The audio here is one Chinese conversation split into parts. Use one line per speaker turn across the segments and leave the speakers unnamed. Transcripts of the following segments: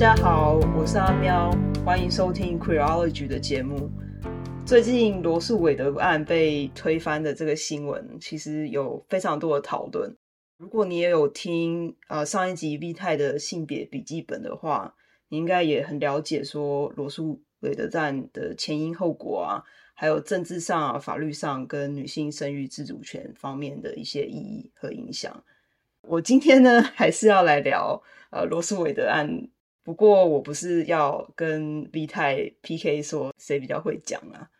大家好，我是阿喵，欢迎收听 Queerology 的节目。最近罗诉韦德案被推翻的这个新闻，其实有非常多的讨论。如果你也有听呃上一集 V 泰的性别笔记本的话，你应该也很了解说罗诉韦德案的前因后果啊，还有政治上啊、法律上跟女性生育自主权方面的一些意义和影响。我今天呢，还是要来聊呃罗诉韦德案，不过我不是要跟 V 太 PK 说谁比较会讲啊。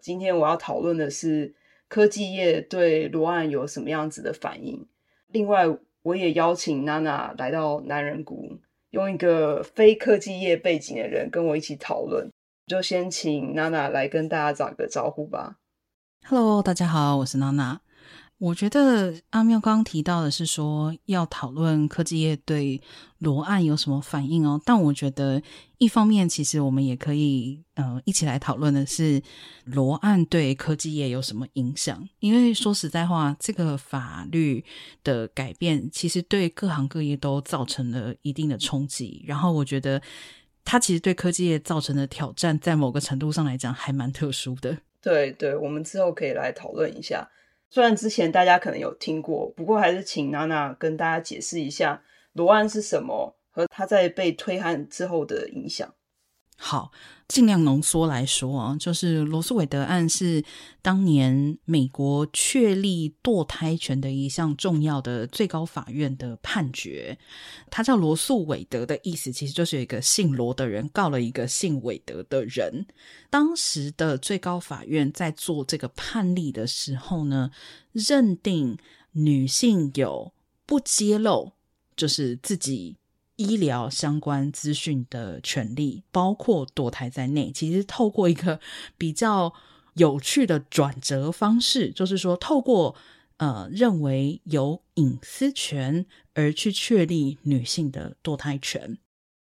今天我要讨论的是科技业对罗案有什么样子的反应。另外，我也邀请娜娜来到男人谷，用一个非科技业背景的人跟我一起讨论。就先请娜娜来跟大家打个招呼吧。
Hello，大家好，我是娜娜。我觉得阿妙刚刚提到的是说要讨论科技业对罗案有什么反应哦，但我觉得一方面其实我们也可以呃一起来讨论的是罗案对科技业有什么影响，因为说实在话，这个法律的改变其实对各行各业都造成了一定的冲击，然后我觉得它其实对科技业造成的挑战，在某个程度上来讲还蛮特殊的。
对对，我们之后可以来讨论一下。虽然之前大家可能有听过，不过还是请娜娜跟大家解释一下罗安是什么，和他在被推翻之后的影响。
好，尽量浓缩来说啊，就是罗诉韦德案是当年美国确立堕胎权的一项重要的最高法院的判决。他叫罗诉韦德的意思，其实就是有一个姓罗的人告了一个姓韦德的人。当时的最高法院在做这个判例的时候呢，认定女性有不揭露，就是自己。医疗相关资讯的权利，包括堕胎在内，其实透过一个比较有趣的转折方式，就是说，透过呃认为有隐私权而去确立女性的堕胎权。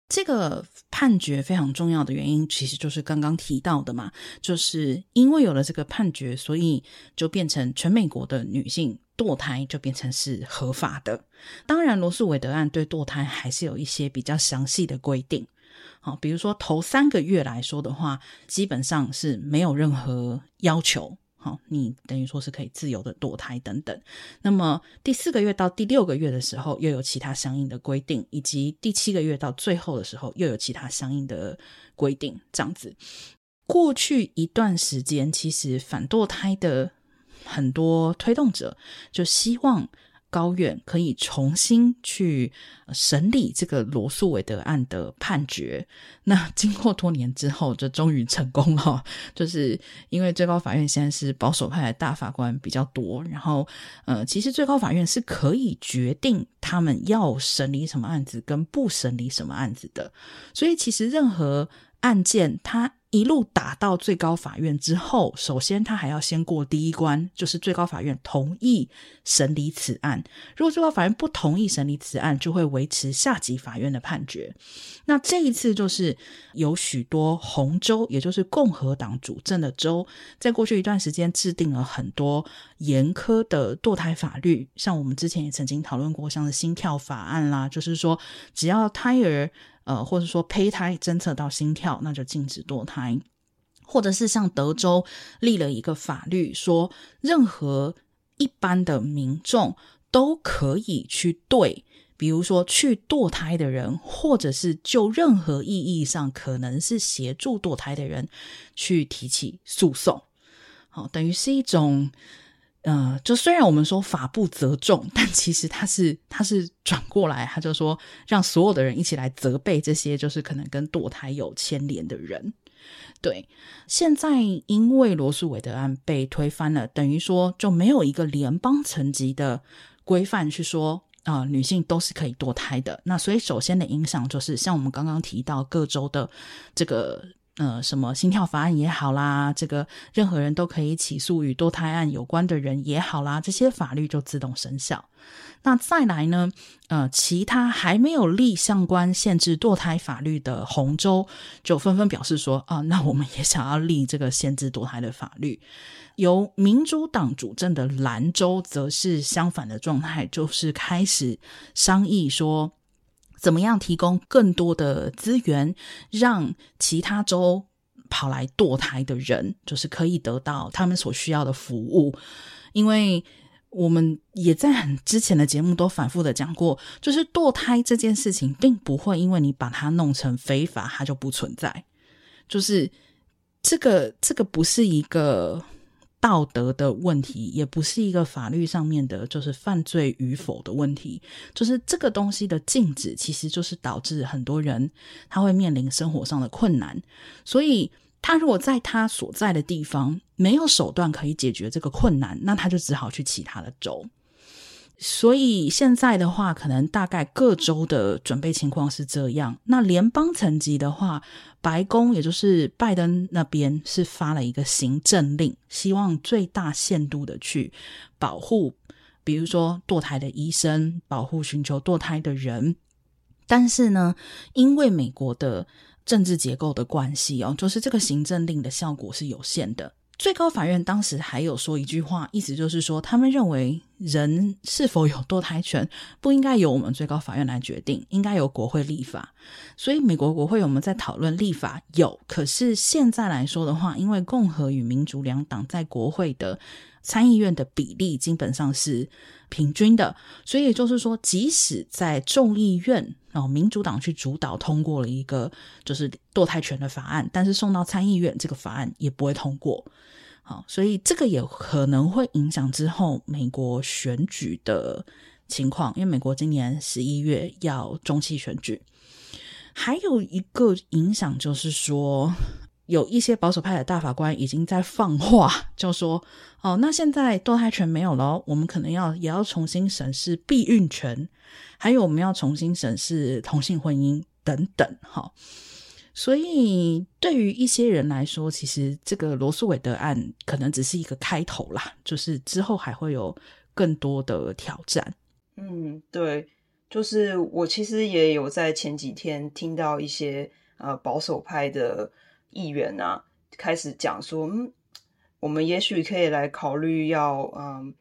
这个判决非常重要的原因，其实就是刚刚提到的嘛，就是因为有了这个判决，所以就变成全美国的女性堕胎就变成是合法的。当然，罗诉韦德案对堕胎还是有一些比较详细的规定。好，比如说头三个月来说的话，基本上是没有任何要求。好，你等于说是可以自由的堕胎等等。那么第四个月到第六个月的时候，又有其他相应的规定，以及第七个月到最后的时候，又有其他相应的规定。这样子，过去一段时间，其实反堕胎的很多推动者就希望。高院可以重新去审理这个罗诉韦德案的判决。那经过多年之后，就终于成功了。就是因为最高法院现在是保守派的大法官比较多，然后呃，其实最高法院是可以决定他们要审理什么案子跟不审理什么案子的。所以其实任何案件，它一路打到最高法院之后，首先他还要先过第一关，就是最高法院同意审理此案。如果最高法院不同意审理此案，就会维持下级法院的判决。那这一次就是有许多红州，也就是共和党主政的州，在过去一段时间制定了很多严苛的堕胎法律，像我们之前也曾经讨论过，像是心跳法案啦，就是说只要胎儿。呃，或者说胚胎侦测到心跳，那就禁止堕胎；或者是像德州立了一个法律，说任何一般的民众都可以去对，比如说去堕胎的人，或者是就任何意义上可能是协助堕胎的人，去提起诉讼。好，等于是一种。呃，就虽然我们说法不责众，但其实他是他是转过来，他就说让所有的人一起来责备这些就是可能跟堕胎有牵连的人。对，现在因为罗诉韦德案被推翻了，等于说就没有一个联邦层级的规范去说啊，女性都是可以堕胎的。那所以首先的影响就是像我们刚刚提到各州的这个。呃，什么心跳法案也好啦，这个任何人都可以起诉与堕胎案有关的人也好啦，这些法律就自动生效。那再来呢，呃，其他还没有立相关限制堕胎法律的红州，就纷纷表示说啊，那我们也想要立这个限制堕胎的法律。由民主党主政的蓝州则是相反的状态，就是开始商议说。怎么样提供更多的资源，让其他州跑来堕胎的人，就是可以得到他们所需要的服务。因为我们也在很之前的节目都反复的讲过，就是堕胎这件事情，并不会因为你把它弄成非法，它就不存在。就是这个，这个不是一个。道德的问题也不是一个法律上面的，就是犯罪与否的问题，就是这个东西的禁止，其实就是导致很多人他会面临生活上的困难，所以他如果在他所在的地方没有手段可以解决这个困难，那他就只好去其他的州。所以现在的话，可能大概各州的准备情况是这样。那联邦层级的话，白宫也就是拜登那边是发了一个行政令，希望最大限度的去保护，比如说堕胎的医生，保护寻求堕胎的人。但是呢，因为美国的政治结构的关系哦，就是这个行政令的效果是有限的。最高法院当时还有说一句话，意思就是说，他们认为人是否有堕胎权，不应该由我们最高法院来决定，应该由国会立法。所以，美国国会我们在讨论立法有，可是现在来说的话，因为共和与民主两党在国会的参议院的比例基本上是平均的，所以也就是说，即使在众议院。然后民主党去主导通过了一个就是堕胎权的法案，但是送到参议院这个法案也不会通过。好，所以这个也可能会影响之后美国选举的情况，因为美国今年十一月要中期选举。还有一个影响就是说，有一些保守派的大法官已经在放话，就说：“哦，那现在堕胎权没有了，我们可能要也要重新审视避孕权。”还有，我们要重新审视同性婚姻等等，哈。所以，对于一些人来说，其实这个罗诉韦德案可能只是一个开头啦，就是之后还会有更多的挑战。
嗯，对，就是我其实也有在前几天听到一些呃保守派的议员啊，开始讲说，嗯，我们也许可以来考虑要嗯。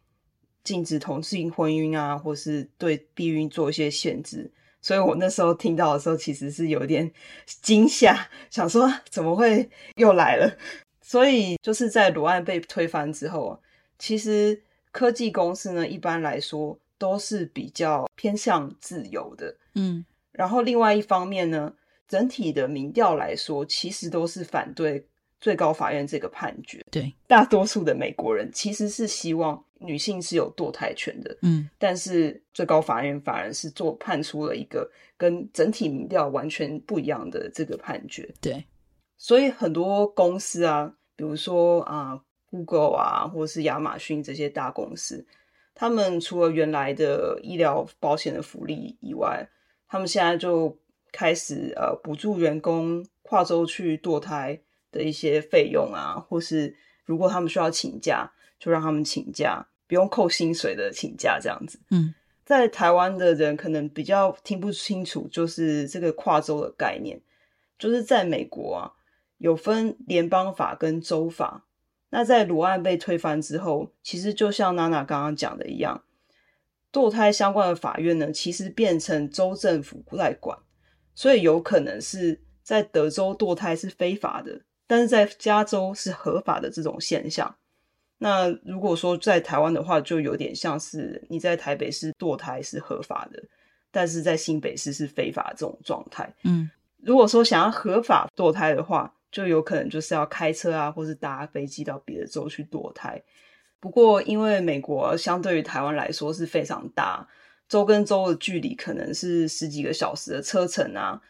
禁止同性婚姻啊，或是对避孕做一些限制，所以我那时候听到的时候，其实是有点 惊吓，想说怎么会又来了？所以就是在罗案被推翻之后，其实科技公司呢，一般来说都是比较偏向自由的，嗯，然后另外一方面呢，整体的民调来说，其实都是反对。最高法院这个判决，
对。
大多数的美国人其实是希望女性是有堕胎权的，嗯，但是最高法院反而是做判出了一个跟整体民调完全不一样的这个判决，
对，
所以很多公司啊，比如说啊，Google 啊，或者是亚马逊这些大公司，他们除了原来的医疗保险的福利以外，他们现在就开始呃补助员工跨州去堕胎。的一些费用啊，或是如果他们需要请假，就让他们请假，不用扣薪水的请假这样子。嗯，在台湾的人可能比较听不清楚，就是这个跨州的概念，就是在美国啊，有分联邦法跟州法。那在罗案被推翻之后，其实就像娜娜刚刚讲的一样，堕胎相关的法院呢，其实变成州政府来管，所以有可能是在德州堕胎是非法的。但是在加州是合法的这种现象。那如果说在台湾的话，就有点像是你在台北市堕胎是合法的，但是在新北市是非法的这种状态。嗯，如果说想要合法堕胎的话，就有可能就是要开车啊，或是搭飞机到别的州去堕胎。不过，因为美国相对于台湾来说是非常大，州跟州的距离可能是十几个小时的车程啊。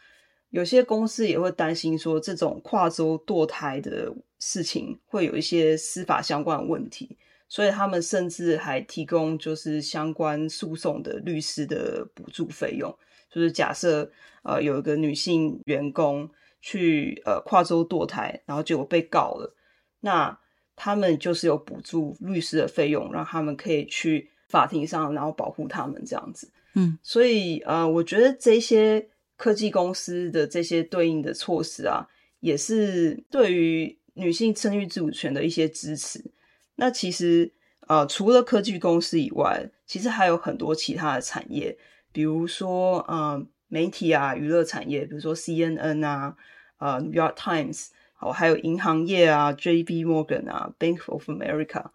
有些公司也会担心说，这种跨州堕胎的事情会有一些司法相关的问题，所以他们甚至还提供就是相关诉讼的律师的补助费用。就是假设呃有一个女性员工去呃跨州堕胎，然后结果被告了，那他们就是有补助律师的费用，让他们可以去法庭上，然后保护他们这样子。嗯，所以呃，我觉得这些。科技公司的这些对应的措施啊，也是对于女性生育自主权的一些支持。那其实呃，除了科技公司以外，其实还有很多其他的产业，比如说嗯、呃，媒体啊、娱乐产业，比如说 CNN 啊、呃 New York Times，好，还有银行业啊 J B Morgan 啊，Bank of America。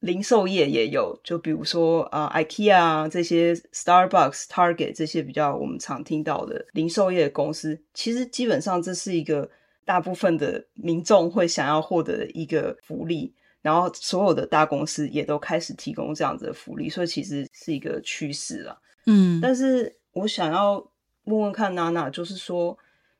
零售业也有，就比如说啊、呃、，IKEA 这些，Starbucks、Target 这些比较我们常听到的零售业公司，其实基本上这是一个大部分的民众会想要获得的一个福利，然后所有的大公司也都开始提供这样子的福利，所以其实是一个趋势啦。
嗯，
但是我想要问问看娜娜，就是说，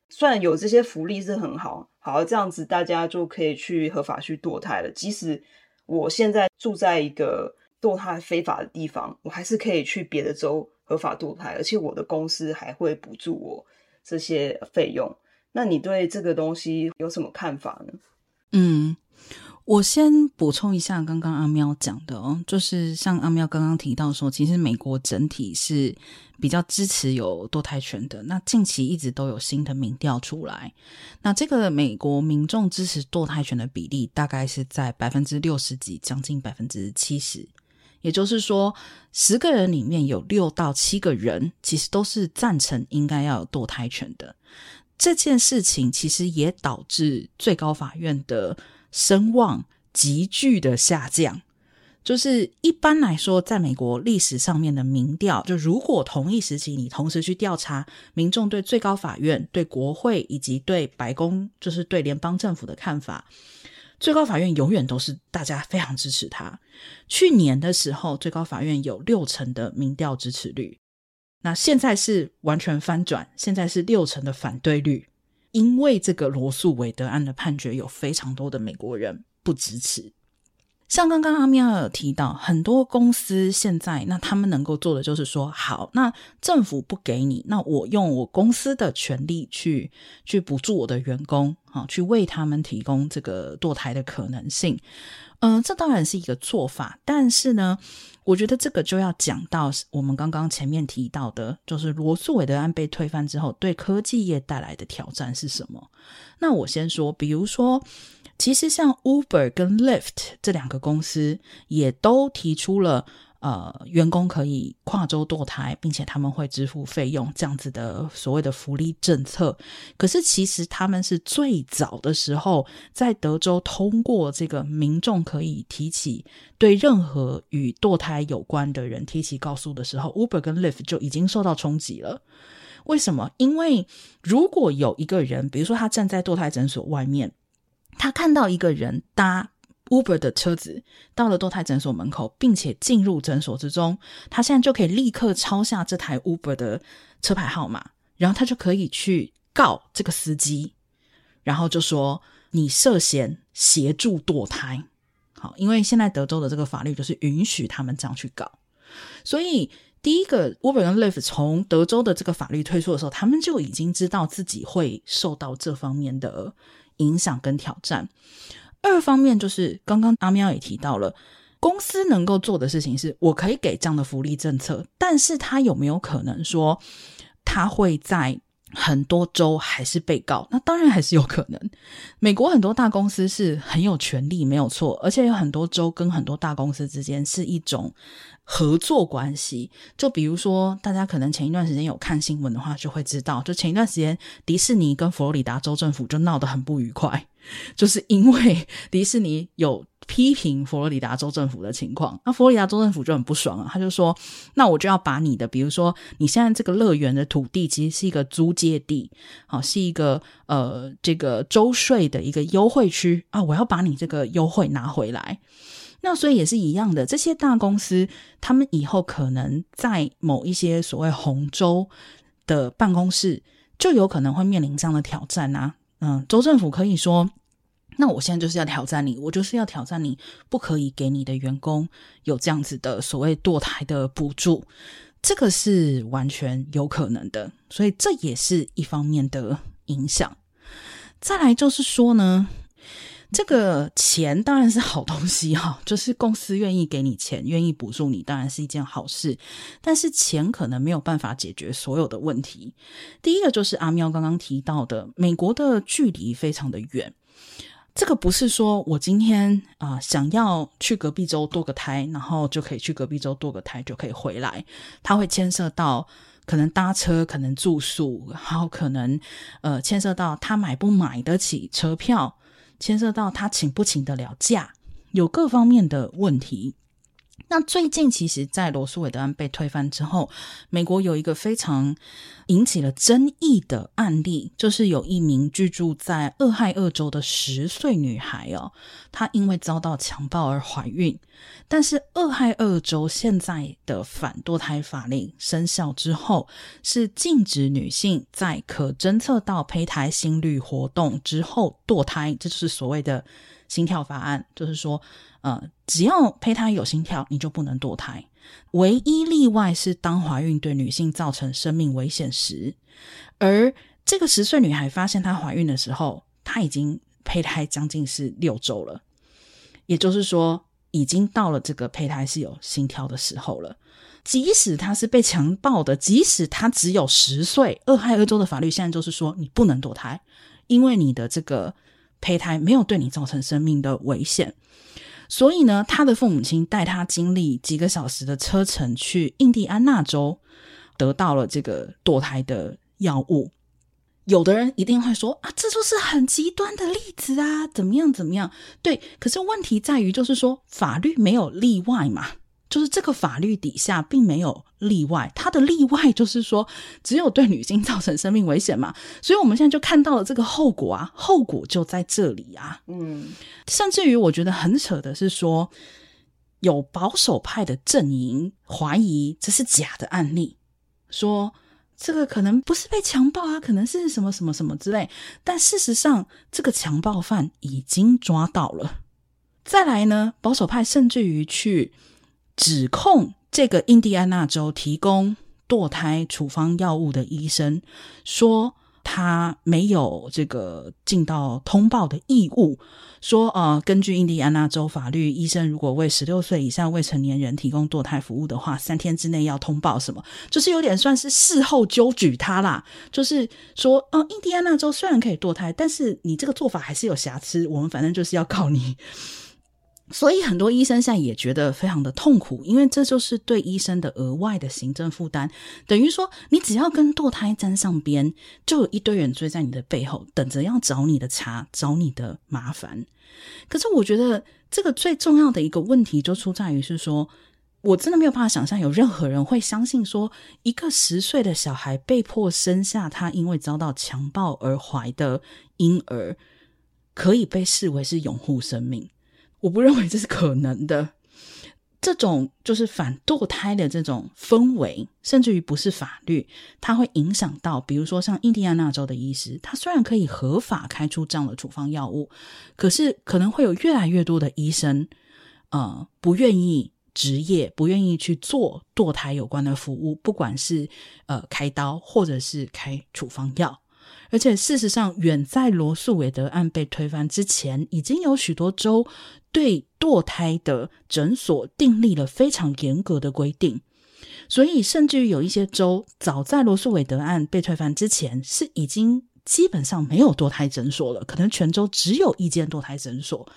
虽然有这些福利是很好，好，这样子大家就可以去合法去堕胎了，即使。我现在住在一个堕胎非法的地方，我还是可以去别的州合法堕胎，而且我的公司还会补助我这些费用。那你对这个东西有什么看法呢？
嗯。我先补充一下刚刚阿喵讲的哦，就是像阿喵刚刚提到说，其实美国整体是比较支持有堕胎权的。那近期一直都有新的民调出来，那这个美国民众支持堕胎权的比例大概是在百分之六十几，将近百分之七十。也就是说，十个人里面有六到七个人其实都是赞成应该要有堕胎权的。这件事情其实也导致最高法院的。声望急剧的下降，就是一般来说，在美国历史上面的民调，就如果同一时期你同时去调查民众对最高法院、对国会以及对白宫，就是对联邦政府的看法，最高法院永远都是大家非常支持他。去年的时候，最高法院有六成的民调支持率，那现在是完全翻转，现在是六成的反对率。因为这个罗诉韦德案的判决，有非常多的美国人不支持。像刚刚阿喵有提到，很多公司现在那他们能够做的就是说，好，那政府不给你，那我用我公司的权利去去补助我的员工，啊，去为他们提供这个堕胎的可能性。嗯、呃，这当然是一个做法，但是呢，我觉得这个就要讲到我们刚刚前面提到的，就是罗素韦德案被推翻之后，对科技业带来的挑战是什么？那我先说，比如说，其实像 Uber 跟 Lyft 这两个公司也都提出了。呃，员工可以跨州堕胎，并且他们会支付费用，这样子的所谓的福利政策。可是其实他们是最早的时候在德州通过这个民众可以提起对任何与堕胎有关的人提起告诉的时候，Uber 跟 Lyft 就已经受到冲击了。为什么？因为如果有一个人，比如说他站在堕胎诊所外面，他看到一个人搭。Uber 的车子到了堕胎诊所门口，并且进入诊所之中，他现在就可以立刻抄下这台 Uber 的车牌号码，然后他就可以去告这个司机，然后就说你涉嫌协助堕胎。好，因为现在德州的这个法律就是允许他们这样去告，所以第一个 Uber 跟 Lyft 从德州的这个法律推出的时候，他们就已经知道自己会受到这方面的影响跟挑战。二方面就是刚刚阿喵也提到了，公司能够做的事情是，我可以给这样的福利政策，但是他有没有可能说，他会在很多州还是被告？那当然还是有可能。美国很多大公司是很有权利，没有错，而且有很多州跟很多大公司之间是一种合作关系。就比如说，大家可能前一段时间有看新闻的话，就会知道，就前一段时间迪士尼跟佛罗里达州政府就闹得很不愉快。就是因为迪士尼有批评佛罗里达州政府的情况，那佛罗里达州政府就很不爽啊，他就说：“那我就要把你的，比如说你现在这个乐园的土地其实是一个租借地，好，是一个呃这个州税的一个优惠区啊，我要把你这个优惠拿回来。”那所以也是一样的，这些大公司他们以后可能在某一些所谓红州的办公室，就有可能会面临这样的挑战啊。嗯，州政府可以说，那我现在就是要挑战你，我就是要挑战你，不可以给你的员工有这样子的所谓堕胎的补助，这个是完全有可能的，所以这也是一方面的影响。再来就是说呢。这个钱当然是好东西哈，就是公司愿意给你钱，愿意补助你，当然是一件好事。但是钱可能没有办法解决所有的问题。第一个就是阿喵刚刚提到的，美国的距离非常的远。这个不是说我今天啊，想要去隔壁州堕个胎，然后就可以去隔壁州堕个胎就可以回来。它会牵涉到可能搭车，可能住宿，然后可能呃牵涉到他买不买得起车票，牵涉到他请不请得了假，有各方面的问题。那最近，其实，在罗诉韦德案被推翻之后，美国有一个非常引起了争议的案例，就是有一名居住在俄亥俄州的十岁女孩哦，她因为遭到强暴而怀孕。但是，俄亥俄州现在的反堕胎法令生效之后，是禁止女性在可侦测到胚胎心率活动之后堕胎，这就是所谓的心跳法案，就是说。呃，只要胚胎有心跳，你就不能堕胎。唯一例外是当怀孕对女性造成生命危险时。而这个十岁女孩发现她怀孕的时候，她已经胚胎将近是六周了，也就是说，已经到了这个胚胎是有心跳的时候了。即使她是被强暴的，即使她只有十岁，俄亥俄州的法律现在就是说你不能堕胎，因为你的这个胚胎没有对你造成生命的危险。所以呢，他的父母亲带他经历几个小时的车程去印第安纳州，得到了这个堕胎的药物。有的人一定会说啊，这就是很极端的例子啊，怎么样怎么样？对，可是问题在于，就是说法律没有例外嘛。就是这个法律底下并没有例外，它的例外就是说，只有对女性造成生命危险嘛，所以我们现在就看到了这个后果啊，后果就在这里啊，嗯，甚至于我觉得很扯的是说，有保守派的阵营怀疑这是假的案例，说这个可能不是被强暴啊，可能是什么什么什么之类，但事实上这个强暴犯已经抓到了。再来呢，保守派甚至于去。指控这个印第安纳州提供堕胎处方药物的医生说，他没有这个尽到通报的义务。说，呃，根据印第安纳州法律，医生如果为十六岁以上未成年人提供堕胎服务的话，三天之内要通报什么，就是有点算是事后纠举他啦。就是说，呃，印第安纳州虽然可以堕胎，但是你这个做法还是有瑕疵，我们反正就是要告你。所以很多医生现在也觉得非常的痛苦，因为这就是对医生的额外的行政负担。等于说，你只要跟堕胎沾上边，就有一堆人追在你的背后，等着要找你的茬，找你的麻烦。可是我觉得这个最重要的一个问题就出在于是说，我真的没有办法想象有任何人会相信说，一个十岁的小孩被迫生下他因为遭到强暴而怀的婴儿，可以被视为是拥护生命。我不认为这是可能的。这种就是反堕胎的这种氛围，甚至于不是法律，它会影响到，比如说像印第安纳州的医师，他虽然可以合法开出这样的处方药物，可是可能会有越来越多的医生，呃，不愿意执业，不愿意去做堕胎有关的服务，不管是呃开刀或者是开处方药。而且事实上，远在罗诉韦德案被推翻之前，已经有许多州对堕胎的诊所订立了非常严格的规定。所以，甚至于有一些州，早在罗诉韦德案被推翻之前，是已经基本上没有堕胎诊所了，可能全州只有一间堕胎诊所。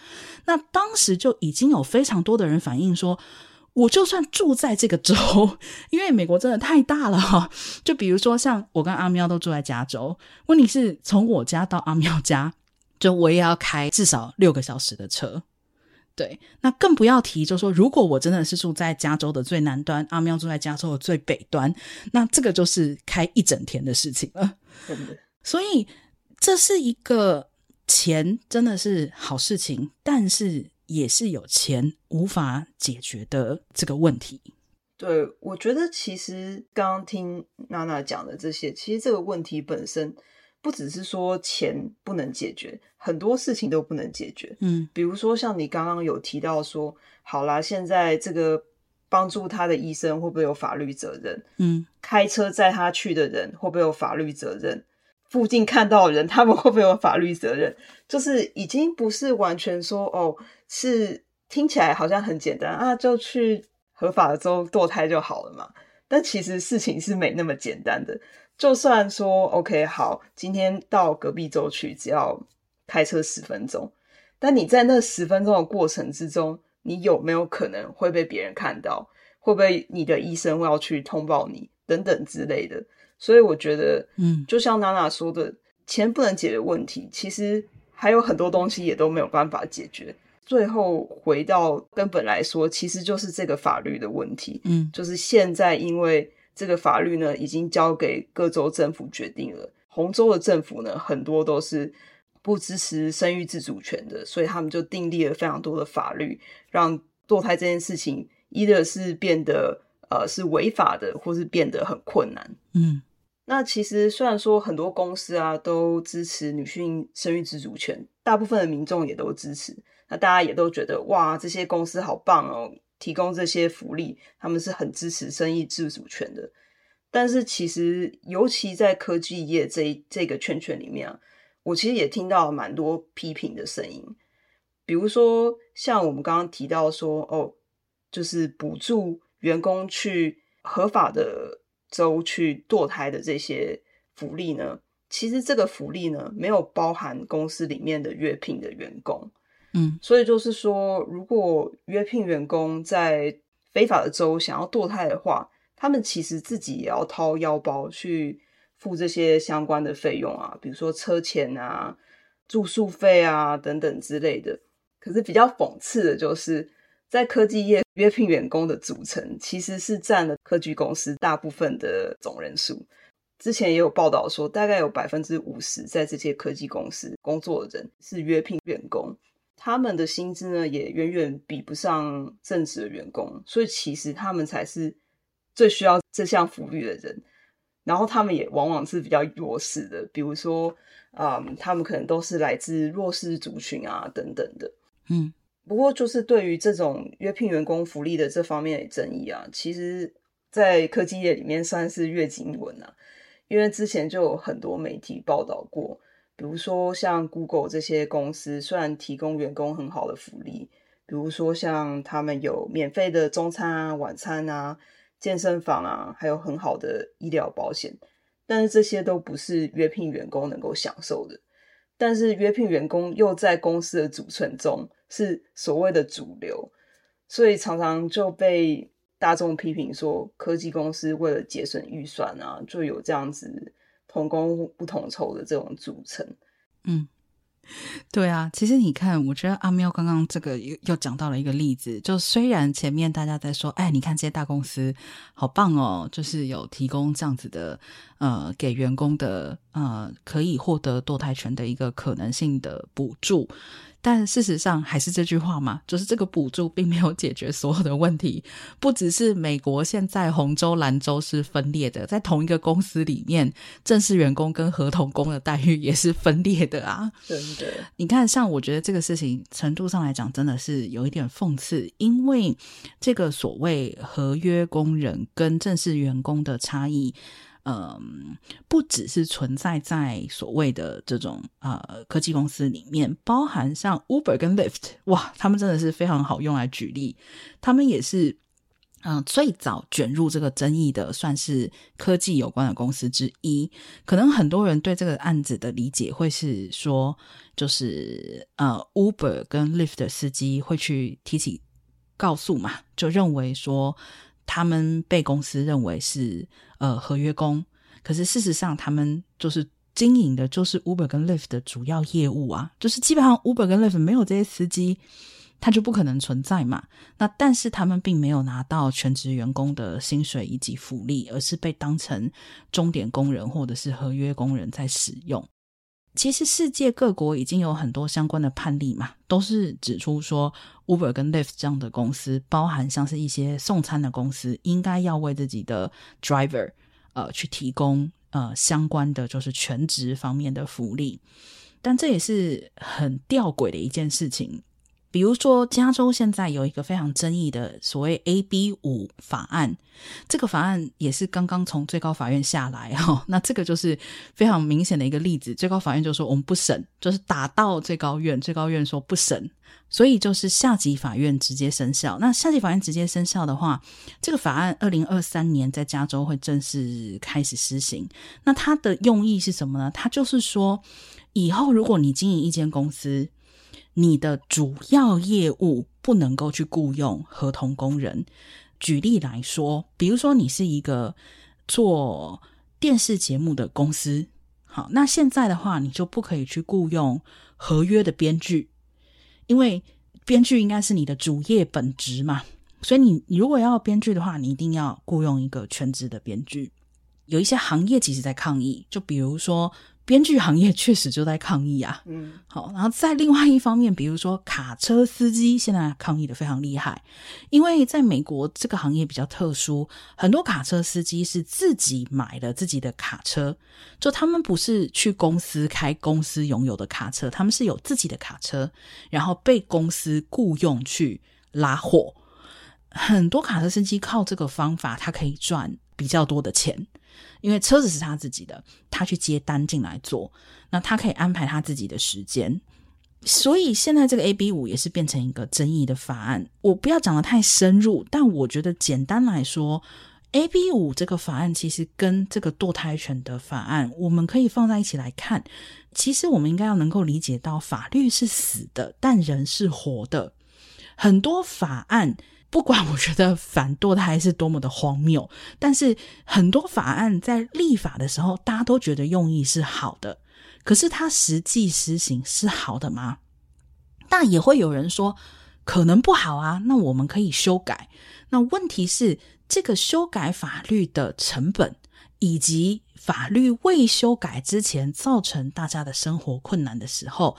那当时就已经有非常多的人反映说，我就算住在这个州，因为美国真的太大了哈。就比如说，像我跟阿喵都住在加州，问题是从我家到阿喵家，就我也要开至少六个小时的车。对，那更不要提，就说如果我真的是住在加州的最南端，阿喵住在加州的最北端，那这个就是开一整天的事情了。所以这是一个钱真的是好事情，但是。也是有钱无法解决的这个问题。
对，我觉得其实刚刚听娜娜讲的这些，其实这个问题本身不只是说钱不能解决，很多事情都不能解决。嗯，比如说像你刚刚有提到说，好啦，现在这个帮助他的医生会不会有法律责任？嗯，开车载他去的人会不会有法律责任？附近看到的人，他们会不会有法律责任？就是已经不是完全说哦，是听起来好像很简单啊，就去合法的州堕胎就好了嘛。但其实事情是没那么简单的。就算说 OK 好，今天到隔壁州去，只要开车十分钟，但你在那十分钟的过程之中，你有没有可能会被别人看到？会不会你的医生会要去通报你？等等之类的。所以我觉得，
嗯，
就像娜娜说的，钱不能解决问题，其实还有很多东西也都没有办法解决。最后回到根本来说，其实就是这个法律的问题。
嗯，
就是现在因为这个法律呢，已经交给各州政府决定了。红州的政府呢，很多都是不支持生育自主权的，所以他们就订立了非常多的法律，让堕胎这件事情，一的是变得呃是违法的，或是变得很困难。
嗯，
那其实虽然说很多公司啊都支持女性生育自主权，大部分的民众也都支持。那大家也都觉得哇，这些公司好棒哦，提供这些福利，他们是很支持生育自主权的。但是其实，尤其在科技业这这个圈圈里面啊，我其实也听到蛮多批评的声音。比如说，像我们刚刚提到说，哦，就是补助员工去合法的州去堕胎的这些福利呢，其实这个福利呢，没有包含公司里面的约聘的员工。
嗯，
所以就是说，如果约聘员工在非法的州想要堕胎的话，他们其实自己也要掏腰包去付这些相关的费用啊，比如说车钱啊、住宿费啊等等之类的。可是比较讽刺的就是，在科技业约聘员工的组成其实是占了科技公司大部分的总人数。之前也有报道说，大概有百分之五十在这些科技公司工作的人是约聘员工。他们的薪资呢，也远远比不上正职的员工，所以其实他们才是最需要这项福利的人。然后他们也往往是比较弱势的，比如说，嗯，他们可能都是来自弱势族群啊，等等的。
嗯，
不过就是对于这种约聘员工福利的这方面的争议啊，其实，在科技业里面算是月经文啊，因为之前就有很多媒体报道过。比如说，像 Google 这些公司，虽然提供员工很好的福利，比如说像他们有免费的中餐啊、晚餐啊、健身房啊，还有很好的医疗保险，但是这些都不是约聘员工能够享受的。但是约聘员工又在公司的组成中是所谓的主流，所以常常就被大众批评说，科技公司为了节省预算啊，就有这样子。同工不同酬的这种组成，
嗯，对啊，其实你看，我觉得阿喵刚刚这个又又讲到了一个例子，就虽然前面大家在说，哎，你看这些大公司好棒哦，就是有提供这样子的呃，给员工的呃，可以获得堕胎权的一个可能性的补助。但事实上还是这句话嘛，就是这个补助并没有解决所有的问题。不只是美国现在红州蓝州是分裂的，在同一个公司里面，正式员工跟合同工的待遇也是分裂的啊。
真的，
你看，像我觉得这个事情程度上来讲，真的是有一点讽刺，因为这个所谓合约工人跟正式员工的差异。嗯，不只是存在在所谓的这种呃科技公司里面，包含像 Uber 跟 Lyft，哇，他们真的是非常好用来举例。他们也是嗯、最早卷入这个争议的，算是科技有关的公司之一。可能很多人对这个案子的理解会是说，就是呃 Uber 跟 Lyft 的司机会去提起告诉嘛，就认为说。他们被公司认为是呃合约工，可是事实上他们就是经营的，就是 Uber 跟 Lyft 的主要业务啊，就是基本上 Uber 跟 Lyft 没有这些司机，他就不可能存在嘛。那但是他们并没有拿到全职员工的薪水以及福利，而是被当成钟点工人或者是合约工人在使用。其实世界各国已经有很多相关的判例嘛，都是指出说，Uber 跟 Lyft 这样的公司，包含像是一些送餐的公司，应该要为自己的 driver，呃，去提供呃相关的就是全职方面的福利。但这也是很吊诡的一件事情。比如说，加州现在有一个非常争议的所谓 AB 五法案，这个法案也是刚刚从最高法院下来哈、哦。那这个就是非常明显的一个例子，最高法院就说我们不审，就是打到最高院，最高院说不审，所以就是下级法院直接生效。那下级法院直接生效的话，这个法案二零二三年在加州会正式开始施行。那它的用意是什么呢？它就是说，以后如果你经营一间公司，你的主要业务不能够去雇佣合同工人。举例来说，比如说你是一个做电视节目的公司。好，那现在的话，你就不可以去雇佣合约的编剧，因为编剧应该是你的主业本职嘛。所以你如果要编剧的话，你一定要雇佣一个全职的编剧。有一些行业其实在抗议，就比如说。编剧行业确实就在抗议啊，嗯，好，然后在另外一方面，比如说卡车司机现在抗议的非常厉害，因为在美国这个行业比较特殊，很多卡车司机是自己买了自己的卡车，就他们不是去公司开公司拥有的卡车，他们是有自己的卡车，然后被公司雇佣去拉货，很多卡车司机靠这个方法，他可以赚比较多的钱。因为车子是他自己的，他去接单进来做，那他可以安排他自己的时间，所以现在这个 AB 五也是变成一个争议的法案。我不要讲得太深入，但我觉得简单来说，AB 五这个法案其实跟这个堕胎权的法案，我们可以放在一起来看。其实我们应该要能够理解到，法律是死的，但人是活的。很多法案。不管我觉得反堕胎是多么的荒谬，但是很多法案在立法的时候，大家都觉得用意是好的，可是它实际施行是好的吗？但也会有人说可能不好啊，那我们可以修改。那问题是，这个修改法律的成本，以及法律未修改之前造成大家的生活困难的时候，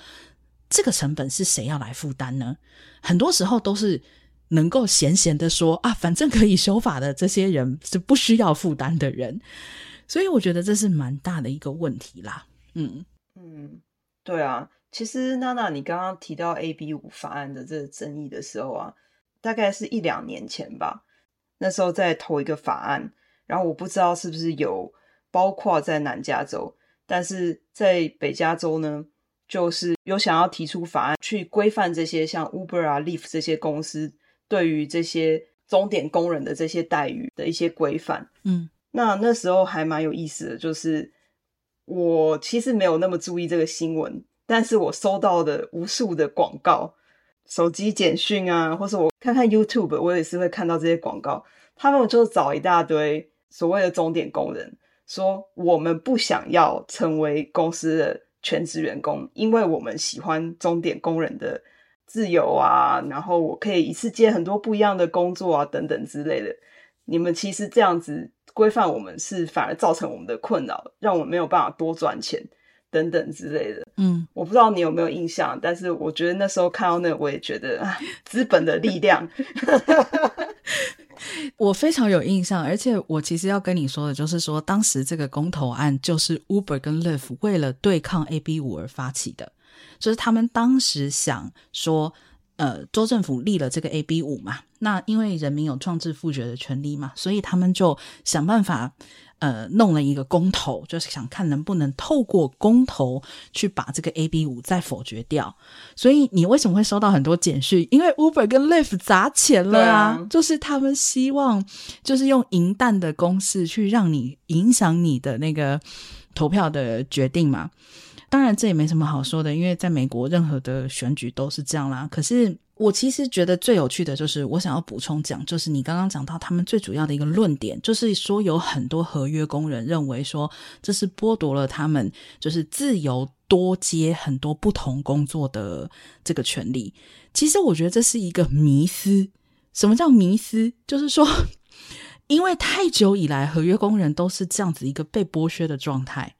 这个成本是谁要来负担呢？很多时候都是。能够闲闲的说啊，反正可以修法的这些人是不需要负担的人，所以我觉得这是蛮大的一个问题啦。嗯
嗯，对啊，其实娜娜，你刚刚提到 AB 五法案的这个争议的时候啊，大概是一两年前吧。那时候在投一个法案，然后我不知道是不是有包括在南加州，但是在北加州呢，就是有想要提出法案去规范这些像 Uber 啊、Lyft 这些公司。对于这些钟点工人的这些待遇的一些规范，
嗯，
那那时候还蛮有意思的，就是我其实没有那么注意这个新闻，但是我收到的无数的广告、手机简讯啊，或是我看看 YouTube，我也是会看到这些广告，他们就找一大堆所谓的钟点工人，说我们不想要成为公司的全职员工，因为我们喜欢钟点工人的。自由啊，然后我可以一次接很多不一样的工作啊，等等之类的。你们其实这样子规范我们，是反而造成我们的困扰，让我们没有办法多赚钱，等等之类的。
嗯，
我不知道你有没有印象，但是我觉得那时候看到那个，我也觉得啊，资本的力量。
我非常有印象，而且我其实要跟你说的，就是说当时这个公投案就是 Uber 跟 Lyft 为了对抗 AB 五而发起的。就是他们当时想说，呃，州政府立了这个 AB 五嘛，那因为人民有创制复决的权利嘛，所以他们就想办法，呃，弄了一个公投，就是想看能不能透过公投去把这个 AB 五再否决掉。所以你为什么会收到很多简讯？因为 Uber 跟 Lyft 砸钱了啊，啊就是他们希望就是用银弹的公式去让你影响你的那个投票的决定嘛。当然，这也没什么好说的，因为在美国，任何的选举都是这样啦。可是，我其实觉得最有趣的就是，我想要补充讲，就是你刚刚讲到他们最主要的一个论点，就是说有很多合约工人认为说，这是剥夺了他们就是自由多接很多不同工作的这个权利。其实，我觉得这是一个迷思。什么叫迷思？就是说，因为太久以来，合约工人都是这样子一个被剥削的状态。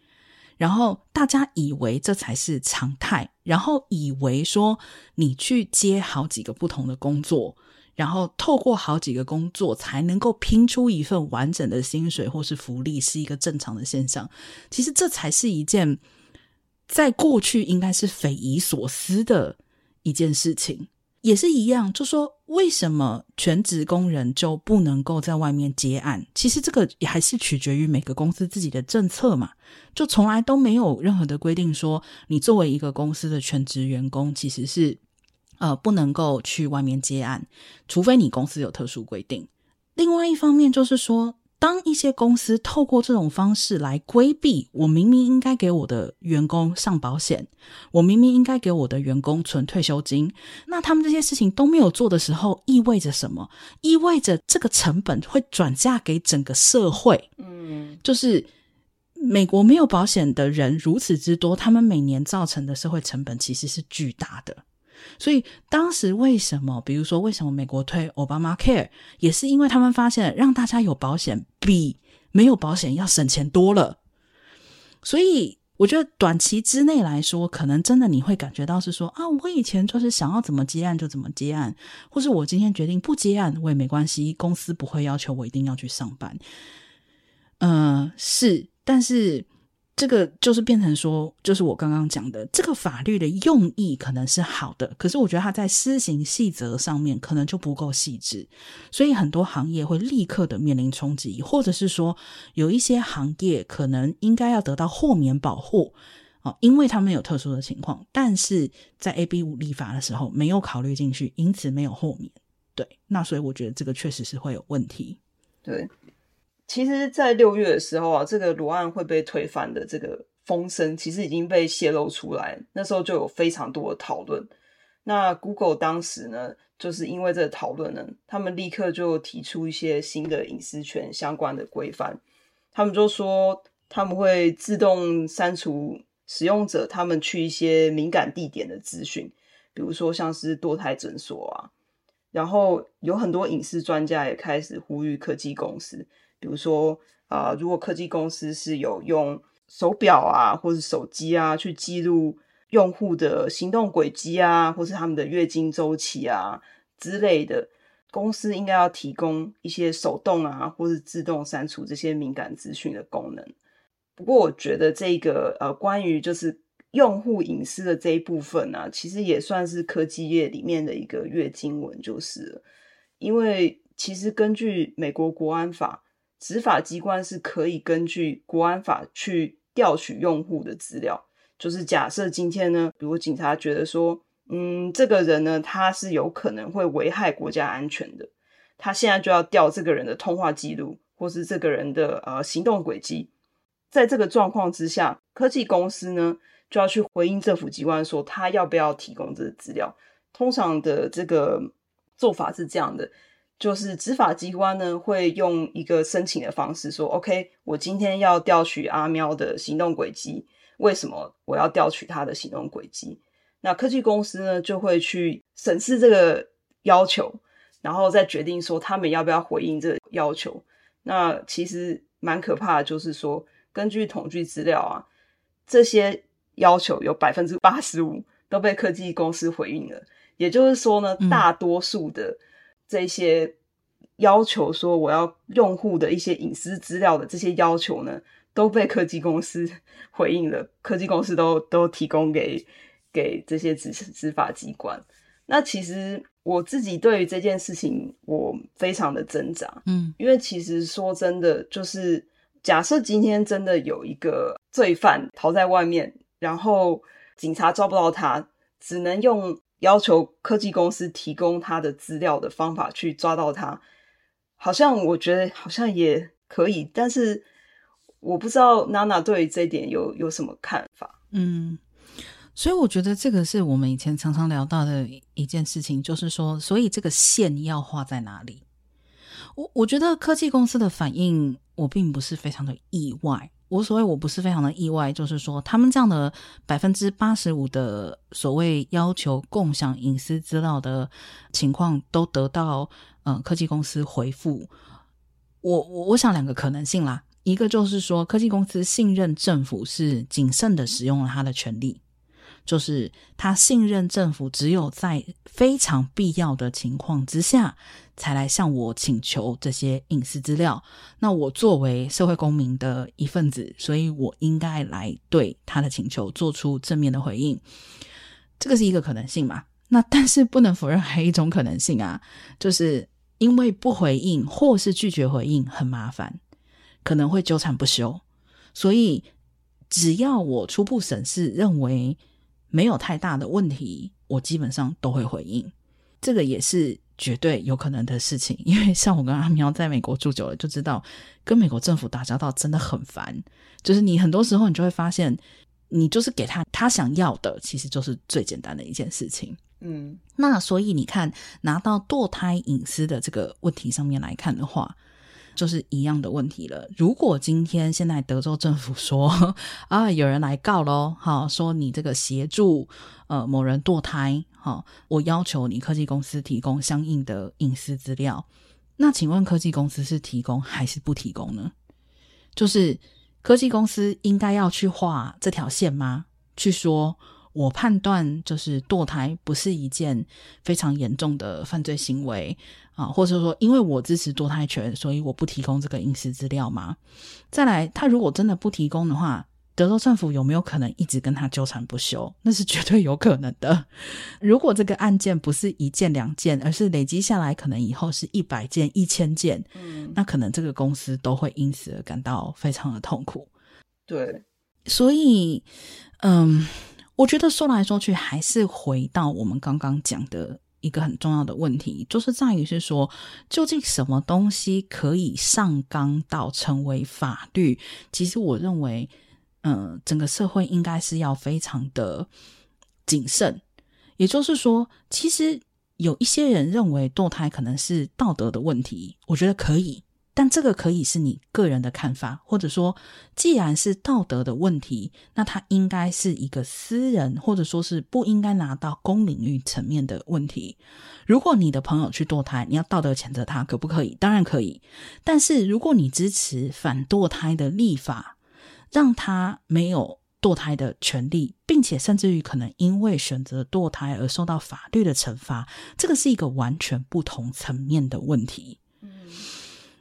然后大家以为这才是常态，然后以为说你去接好几个不同的工作，然后透过好几个工作才能够拼出一份完整的薪水或是福利，是一个正常的现象。其实这才是一件在过去应该是匪夷所思的一件事情。也是一样，就说为什么全职工人就不能够在外面接案？其实这个也还是取决于每个公司自己的政策嘛。就从来都没有任何的规定说，你作为一个公司的全职员工，其实是呃不能够去外面接案，除非你公司有特殊规定。另外一方面就是说，当一些公司透过这种方式来规避，我明明应该给我的员工上保险，我明明应该给我的员工存退休金，那他们这些事情都没有做的时候，意味着什么？意味着这个成本会转嫁给整个社会。嗯，就是美国没有保险的人如此之多，他们每年造成的社会成本其实是巨大的。所以当时为什么，比如说为什么美国推 Obamacare，也是因为他们发现让大家有保险比没有保险要省钱多了。所以我觉得短期之内来说，可能真的你会感觉到是说啊，我以前就是想要怎么接案就怎么接案，或是我今天决定不接案我也没关系，公司不会要求我一定要去上班。嗯、呃，是，但是。这个就是变成说，就是我刚刚讲的，这个法律的用意可能是好的，可是我觉得它在施行细则上面可能就不够细致，所以很多行业会立刻的面临冲击，或者是说有一些行业可能应该要得到豁免保护啊，因为他们有特殊的情况，但是在 AB 五立法的时候没有考虑进去，因此没有豁免。对，那所以我觉得这个确实是会有问题。
对。其实，在六月的时候啊，这个罗案会被推翻的这个风声，其实已经被泄露出来。那时候就有非常多的讨论。那 Google 当时呢，就是因为这个讨论呢，他们立刻就提出一些新的隐私权相关的规范。他们就说，他们会自动删除使用者他们去一些敏感地点的资讯，比如说像是堕胎诊所啊。然后有很多隐私专家也开始呼吁科技公司。比如说啊、呃，如果科技公司是有用手表啊，或是手机啊，去记录用户的行动轨迹啊，或是他们的月经周期啊之类的，公司应该要提供一些手动啊，或是自动删除这些敏感资讯的功能。不过，我觉得这个呃，关于就是用户隐私的这一部分呢、其实也算是科技业里面的一个月经文，就是，因为其实根据美国国安法。执法机关是可以根据国安法去调取用户的资料，就是假设今天呢，比如警察觉得说，嗯，这个人呢，他是有可能会危害国家安全的，他现在就要调这个人的通话记录，或是这个人的呃行动轨迹。在这个状况之下，科技公司呢就要去回应政府机关说，他要不要提供这个资料。通常的这个做法是这样的。就是执法机关呢，会用一个申请的方式说：“OK，我今天要调取阿喵的行动轨迹，为什么我要调取他的行动轨迹？”那科技公司呢，就会去审视这个要求，然后再决定说他们要不要回应这个要求。那其实蛮可怕的，就是说根据统计资料啊，这些要求有百分之八十五都被科技公司回应了。也就是说呢，大多数的。这些要求说我要用户的一些隐私资料的这些要求呢，都被科技公司 回应了。科技公司都都提供给给这些执执法机关。那其实我自己对于这件事情，我非常的挣扎。嗯，因为其实说真的，就是假设今天真的有一个罪犯逃在外面，然后警察抓不到他，只能用。要求科技公司提供他的资料的方法去抓到他，好像我觉得好像也可以，但是我不知道娜娜对于这一点有有什么看法？
嗯，所以我觉得这个是我们以前常常聊到的一件事情，就是说，所以这个线要画在哪里？我我觉得科技公司的反应，我并不是非常的意外。我所谓我不是非常的意外，就是说他们这样的百分之八十五的所谓要求共享隐私资料的情况都得到嗯、科技公司回复。我我我想两个可能性啦，一个就是说科技公司信任政府是谨慎的使用了他的权利。就是他信任政府，只有在非常必要的情况之下，才来向我请求这些隐私资料。那我作为社会公民的一份子，所以我应该来对他的请求做出正面的回应。这个是一个可能性嘛？那但是不能否认还有一种可能性啊，就是因为不回应或是拒绝回应很麻烦，可能会纠缠不休。所以只要我初步审视认为。没有太大的问题，我基本上都会回应。这个也是绝对有可能的事情。因为像我跟阿喵在美国住久了，就知道跟美国政府打交道真的很烦。就是你很多时候，你就会发现，你就是给他他想要的，其实就是最简单的一件事情。
嗯，
那所以你看，拿到堕胎隐私的这个问题上面来看的话，就是一样的问题了。如果今天现在德州政府说 啊，有人来告喽，好，说你这个协助呃某人堕胎，好，我要求你科技公司提供相应的隐私资料，那请问科技公司是提供还是不提供呢？就是科技公司应该要去画这条线吗？去说。我判断就是堕胎不是一件非常严重的犯罪行为啊，或者说因为我支持堕胎权，所以我不提供这个隐私资料吗？再来，他如果真的不提供的话，德州政府有没有可能一直跟他纠缠不休？那是绝对有可能的。如果这个案件不是一件两件，而是累积下来，可能以后是一百件、一千件，嗯，那可能这个公司都会因此而感到非常的痛苦。
对，
所以，嗯。我觉得说来说去，还是回到我们刚刚讲的一个很重要的问题，就是在于是说，究竟什么东西可以上纲到成为法律？其实我认为，嗯、整个社会应该是要非常的谨慎。也就是说，其实有一些人认为堕胎可能是道德的问题，我觉得可以。但这个可以是你个人的看法，或者说，既然是道德的问题，那它应该是一个私人，或者说是不应该拿到公领域层面的问题。如果你的朋友去堕胎，你要道德谴责他，可不可以？当然可以。但是如果你支持反堕胎的立法，让他没有堕胎的权利，并且甚至于可能因为选择堕胎而受到法律的惩罚，这个是一个完全不同层面的问题。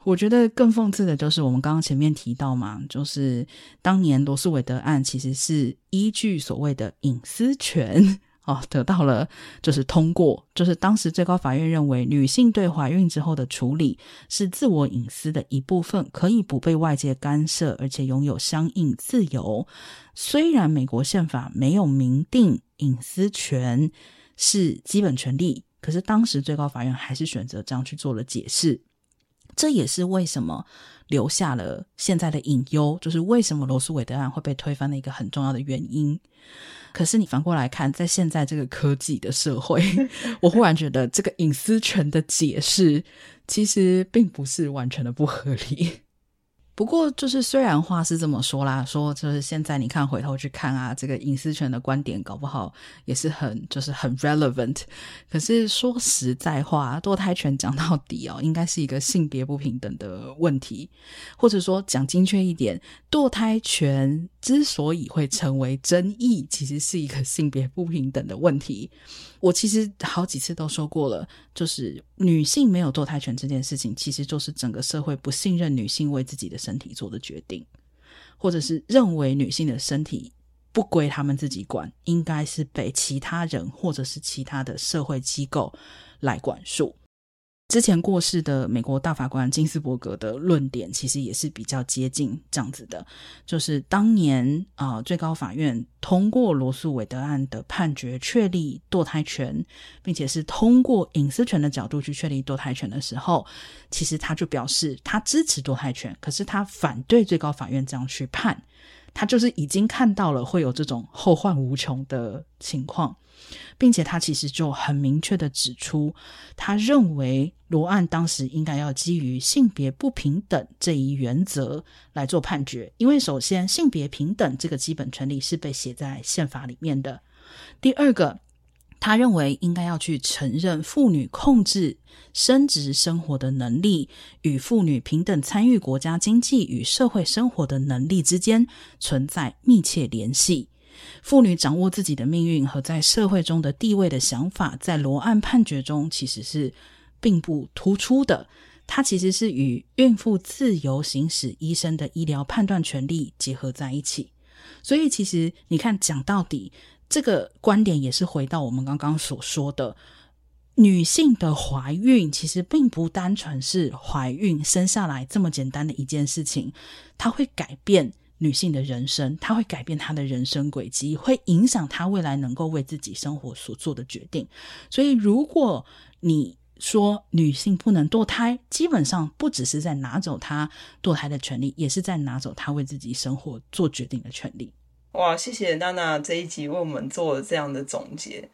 我觉得更讽刺的就是我们刚刚前面提到嘛，就是当年罗诉韦德案其实是依据所谓的隐私权哦，得到了就是通过，就是当时最高法院认为女性对怀孕之后的处理是自我隐私的一部分，可以不被外界干涉，而且拥有相应自由。虽然美国宪法没有明定隐私权是基本权利，可是当时最高法院还是选择这样去做了解释。这也是为什么留下了现在的隐忧，就是为什么罗斯韦德案会被推翻的一个很重要的原因。可是你反过来看，在现在这个科技的社会，我忽然觉得这个隐私权的解释其实并不是完全的不合理。不过，就是虽然话是这么说啦，说就是现在你看回头去看啊，这个隐私权的观点搞不好也是很就是很 relevant。可是说实在话，堕胎权讲到底哦，应该是一个性别不平等的问题，或者说讲精确一点，堕胎权之所以会成为争议，其实是一个性别不平等的问题。我其实好几次都说过了，就是女性没有堕胎权这件事情，其实就是整个社会不信任女性为自己的身体做的决定，或者是认为女性的身体不归他们自己管，应该是被其他人或者是其他的社会机构来管束。之前过世的美国大法官金斯伯格的论点，其实也是比较接近这样子的，就是当年啊、最高法院通过罗诉韦德案的判决，确立堕胎权，并且是通过隐私权的角度去确立堕胎权的时候，其实他就表示他支持堕胎权，可是他反对最高法院这样去判，他就是已经看到了会有这种后患无穷的情况。并且他其实就很明确的指出，他认为罗案当时应该要基于性别不平等这一原则来做判决，因为首先性别平等这个基本权利是被写在宪法里面的。第二个，他认为应该要去承认妇女控制生殖生活的能力与妇女平等参与国家经济与社会生活的能力之间存在密切联系。妇女掌握自己的命运和在社会中的地位的想法，在罗案判决中其实是并不突出的。它其实是与孕妇自由行使医生的医疗判断权利结合在一起。所以，其实你看，讲到底，这个观点也是回到我们刚刚所说的，女性的怀孕其实并不单纯是怀孕生下来这么简单的一件事情，它会改变。女性的人生，她会改变她的人生轨迹，会影响她未来能够为自己生活所做的决定。所以，如果你说女性不能堕胎，基本上不只是在拿走她堕胎的权利，也是在拿走她为自己生活做决定的权利。
哇，谢谢娜娜这一集为我们做了这样的总结。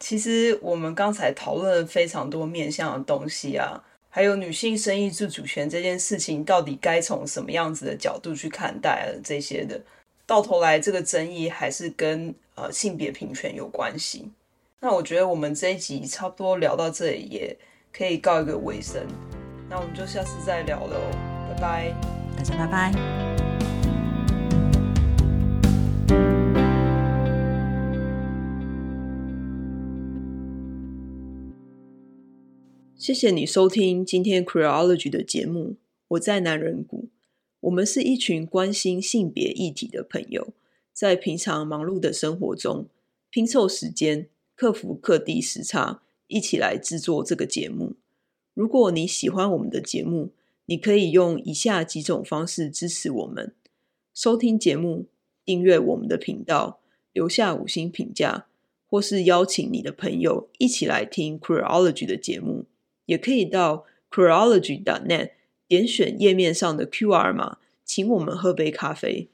其实我们刚才讨论了非常多面向的东西啊，还有女性生育自主权这件事情到底该从什么样子的角度去看待这些的，到头来这个争议还是跟呃性别平权有关系。那我觉得我们这一集差不多聊到这里也。可以告一个尾声，那我们就下次再聊喽，拜拜，
大家拜拜。
谢谢你收听今天 Queerology 的节目，我在男人谷，我们是一群关心性别议题的朋友，在平常忙碌的生活中拼凑时间，克服各地时差。一起来制作这个节目。如果你喜欢我们的节目，你可以用以下几种方式支持我们：收听节目、订阅我们的频道、留下五星评价，或是邀请你的朋友一起来听 Queerology 的节目。也可以到 c h r o l o g y n e t 点选页面上的 QR 码，请我们喝杯咖啡。